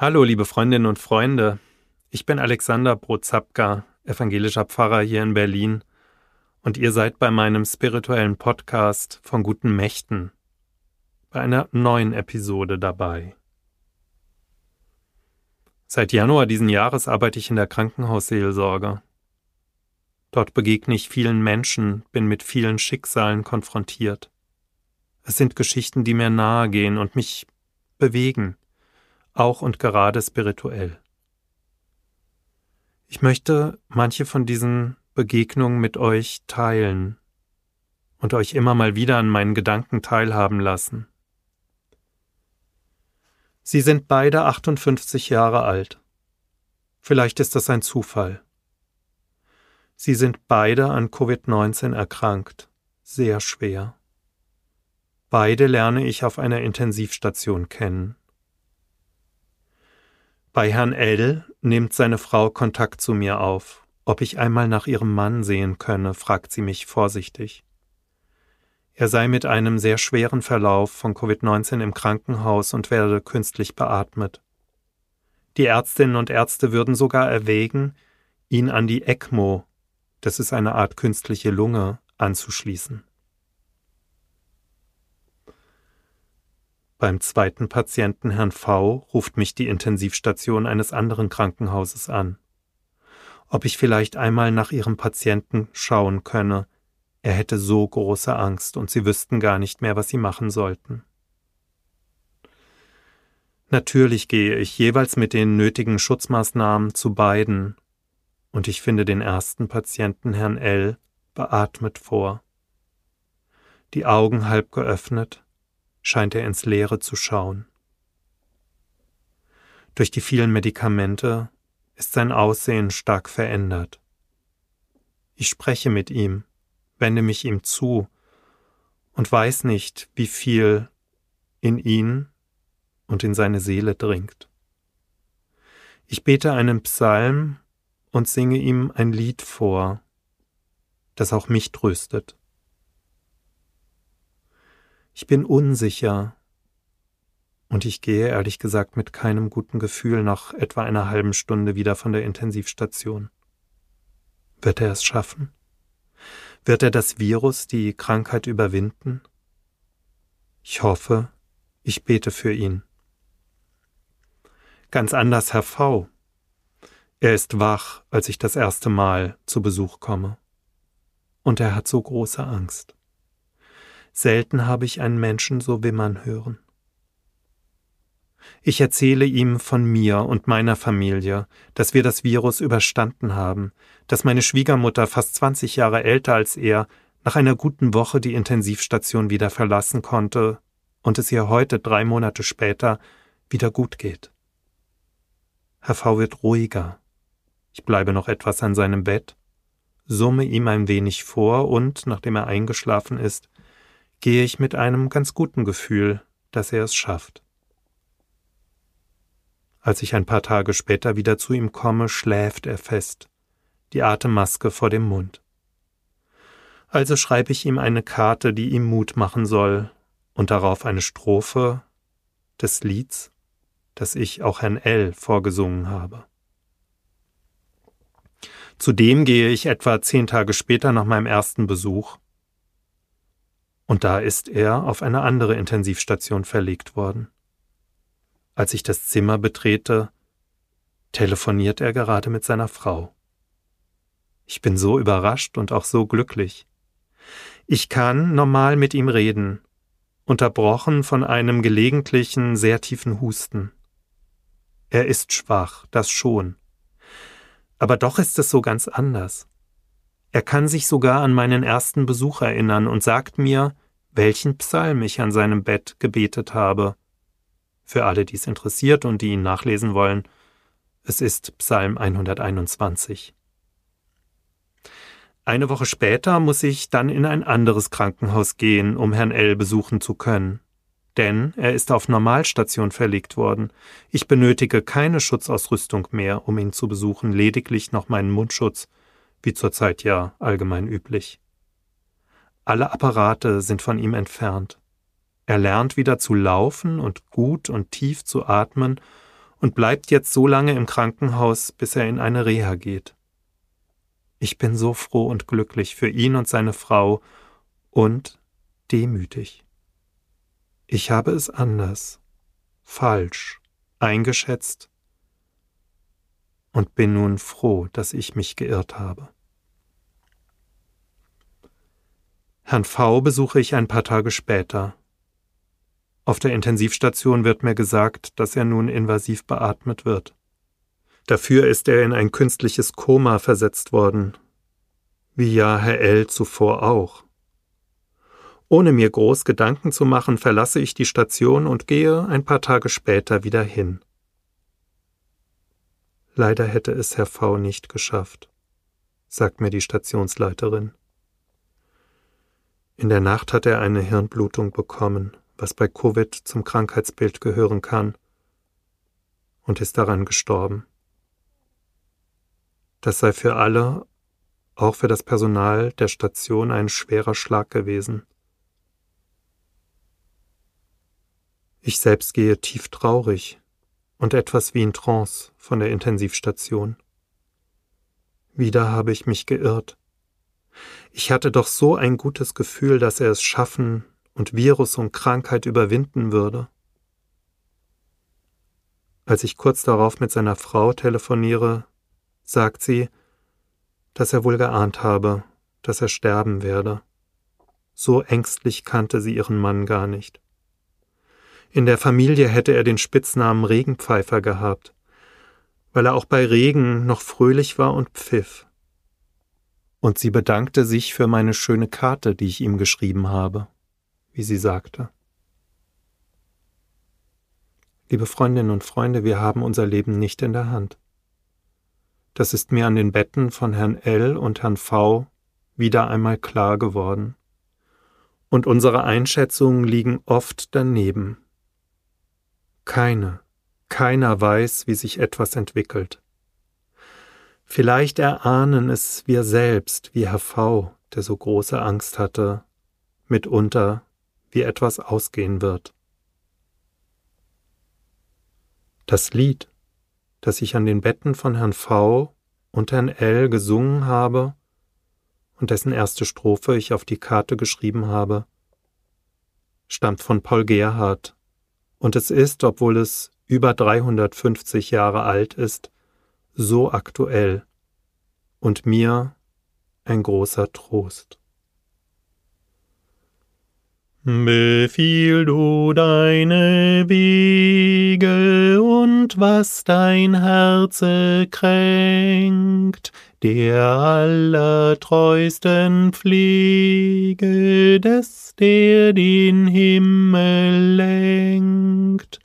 Hallo, liebe Freundinnen und Freunde. Ich bin Alexander Brozapka, evangelischer Pfarrer hier in Berlin, und ihr seid bei meinem spirituellen Podcast von guten Mächten bei einer neuen Episode dabei. Seit Januar diesen Jahres arbeite ich in der Krankenhausseelsorge. Dort begegne ich vielen Menschen, bin mit vielen Schicksalen konfrontiert. Es sind Geschichten, die mir nahe gehen und mich bewegen auch und gerade spirituell. Ich möchte manche von diesen Begegnungen mit euch teilen und euch immer mal wieder an meinen Gedanken teilhaben lassen. Sie sind beide 58 Jahre alt. Vielleicht ist das ein Zufall. Sie sind beide an Covid-19 erkrankt, sehr schwer. Beide lerne ich auf einer Intensivstation kennen. Bei Herrn L. nimmt seine Frau Kontakt zu mir auf. Ob ich einmal nach ihrem Mann sehen könne, fragt sie mich vorsichtig. Er sei mit einem sehr schweren Verlauf von Covid-19 im Krankenhaus und werde künstlich beatmet. Die Ärztinnen und Ärzte würden sogar erwägen, ihn an die ECMO, das ist eine Art künstliche Lunge, anzuschließen. Beim zweiten Patienten, Herrn V., ruft mich die Intensivstation eines anderen Krankenhauses an. Ob ich vielleicht einmal nach ihrem Patienten schauen könne. Er hätte so große Angst und sie wüssten gar nicht mehr, was sie machen sollten. Natürlich gehe ich jeweils mit den nötigen Schutzmaßnahmen zu beiden, und ich finde den ersten Patienten, Herrn L., beatmet vor. Die Augen halb geöffnet, scheint er ins Leere zu schauen. Durch die vielen Medikamente ist sein Aussehen stark verändert. Ich spreche mit ihm, wende mich ihm zu und weiß nicht, wie viel in ihn und in seine Seele dringt. Ich bete einen Psalm und singe ihm ein Lied vor, das auch mich tröstet. Ich bin unsicher. Und ich gehe ehrlich gesagt mit keinem guten Gefühl nach etwa einer halben Stunde wieder von der Intensivstation. Wird er es schaffen? Wird er das Virus, die Krankheit überwinden? Ich hoffe, ich bete für ihn. Ganz anders Herr V. Er ist wach, als ich das erste Mal zu Besuch komme. Und er hat so große Angst. Selten habe ich einen Menschen so wimmern hören. Ich erzähle ihm von mir und meiner Familie, dass wir das Virus überstanden haben, dass meine Schwiegermutter fast 20 Jahre älter als er nach einer guten Woche die Intensivstation wieder verlassen konnte und es ihr heute, drei Monate später, wieder gut geht. Herr V wird ruhiger. Ich bleibe noch etwas an seinem Bett, summe ihm ein wenig vor und, nachdem er eingeschlafen ist, gehe ich mit einem ganz guten Gefühl, dass er es schafft. Als ich ein paar Tage später wieder zu ihm komme, schläft er fest, die Atemmaske vor dem Mund. Also schreibe ich ihm eine Karte, die ihm Mut machen soll, und darauf eine Strophe des Lieds, das ich auch Herrn L. vorgesungen habe. Zudem gehe ich etwa zehn Tage später nach meinem ersten Besuch und da ist er auf eine andere Intensivstation verlegt worden. Als ich das Zimmer betrete, telefoniert er gerade mit seiner Frau. Ich bin so überrascht und auch so glücklich. Ich kann normal mit ihm reden, unterbrochen von einem gelegentlichen, sehr tiefen Husten. Er ist schwach, das schon. Aber doch ist es so ganz anders. Er kann sich sogar an meinen ersten Besuch erinnern und sagt mir, welchen Psalm ich an seinem Bett gebetet habe. Für alle, die es interessiert und die ihn nachlesen wollen, es ist Psalm 121. Eine Woche später muss ich dann in ein anderes Krankenhaus gehen, um Herrn L. besuchen zu können. Denn er ist auf Normalstation verlegt worden. Ich benötige keine Schutzausrüstung mehr, um ihn zu besuchen, lediglich noch meinen Mundschutz wie zurzeit ja allgemein üblich. Alle Apparate sind von ihm entfernt. Er lernt wieder zu laufen und gut und tief zu atmen und bleibt jetzt so lange im Krankenhaus, bis er in eine Reha geht. Ich bin so froh und glücklich für ihn und seine Frau und demütig. Ich habe es anders, falsch, eingeschätzt und bin nun froh, dass ich mich geirrt habe. Herrn V besuche ich ein paar Tage später. Auf der Intensivstation wird mir gesagt, dass er nun invasiv beatmet wird. Dafür ist er in ein künstliches Koma versetzt worden, wie ja Herr L. zuvor auch. Ohne mir groß Gedanken zu machen, verlasse ich die Station und gehe ein paar Tage später wieder hin. Leider hätte es Herr V nicht geschafft, sagt mir die Stationsleiterin. In der Nacht hat er eine Hirnblutung bekommen, was bei Covid zum Krankheitsbild gehören kann, und ist daran gestorben. Das sei für alle, auch für das Personal der Station, ein schwerer Schlag gewesen. Ich selbst gehe tief traurig und etwas wie in Trance von der Intensivstation. Wieder habe ich mich geirrt. Ich hatte doch so ein gutes Gefühl, dass er es schaffen und Virus und Krankheit überwinden würde. Als ich kurz darauf mit seiner Frau telefoniere, sagt sie, dass er wohl geahnt habe, dass er sterben werde. So ängstlich kannte sie ihren Mann gar nicht. In der Familie hätte er den Spitznamen Regenpfeifer gehabt, weil er auch bei Regen noch fröhlich war und pfiff. Und sie bedankte sich für meine schöne Karte, die ich ihm geschrieben habe, wie sie sagte. Liebe Freundinnen und Freunde, wir haben unser Leben nicht in der Hand. Das ist mir an den Betten von Herrn L und Herrn V wieder einmal klar geworden. Und unsere Einschätzungen liegen oft daneben. Keine, keiner weiß, wie sich etwas entwickelt. Vielleicht erahnen es wir selbst, wie Herr V., der so große Angst hatte, mitunter, wie etwas ausgehen wird. Das Lied, das ich an den Betten von Herrn V. und Herrn L. gesungen habe und dessen erste Strophe ich auf die Karte geschrieben habe, stammt von Paul Gerhardt und es ist, obwohl es über 350 Jahre alt ist, so aktuell und mir ein großer Trost. Befiehl du deine Wege und was dein Herze kränkt, der allertreusten Pflege des, der den Himmel lenkt,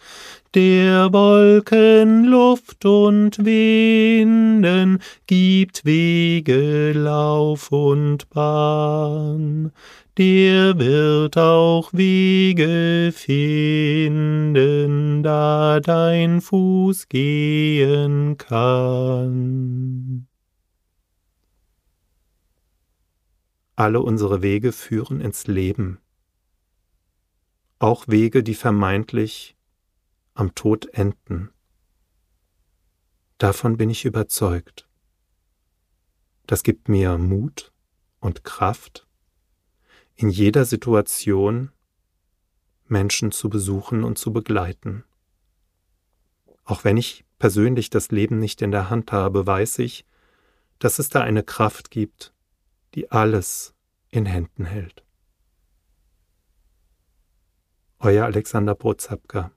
der Wolken, Luft und Winden gibt Wege, Lauf und Bahn, der wird auch Wege finden, da dein Fuß gehen kann. Alle unsere Wege führen ins Leben, auch Wege, die vermeintlich am Tod enden. Davon bin ich überzeugt. Das gibt mir Mut und Kraft, in jeder Situation Menschen zu besuchen und zu begleiten. Auch wenn ich persönlich das Leben nicht in der Hand habe, weiß ich, dass es da eine Kraft gibt, die alles in Händen hält. Euer Alexander Brozapka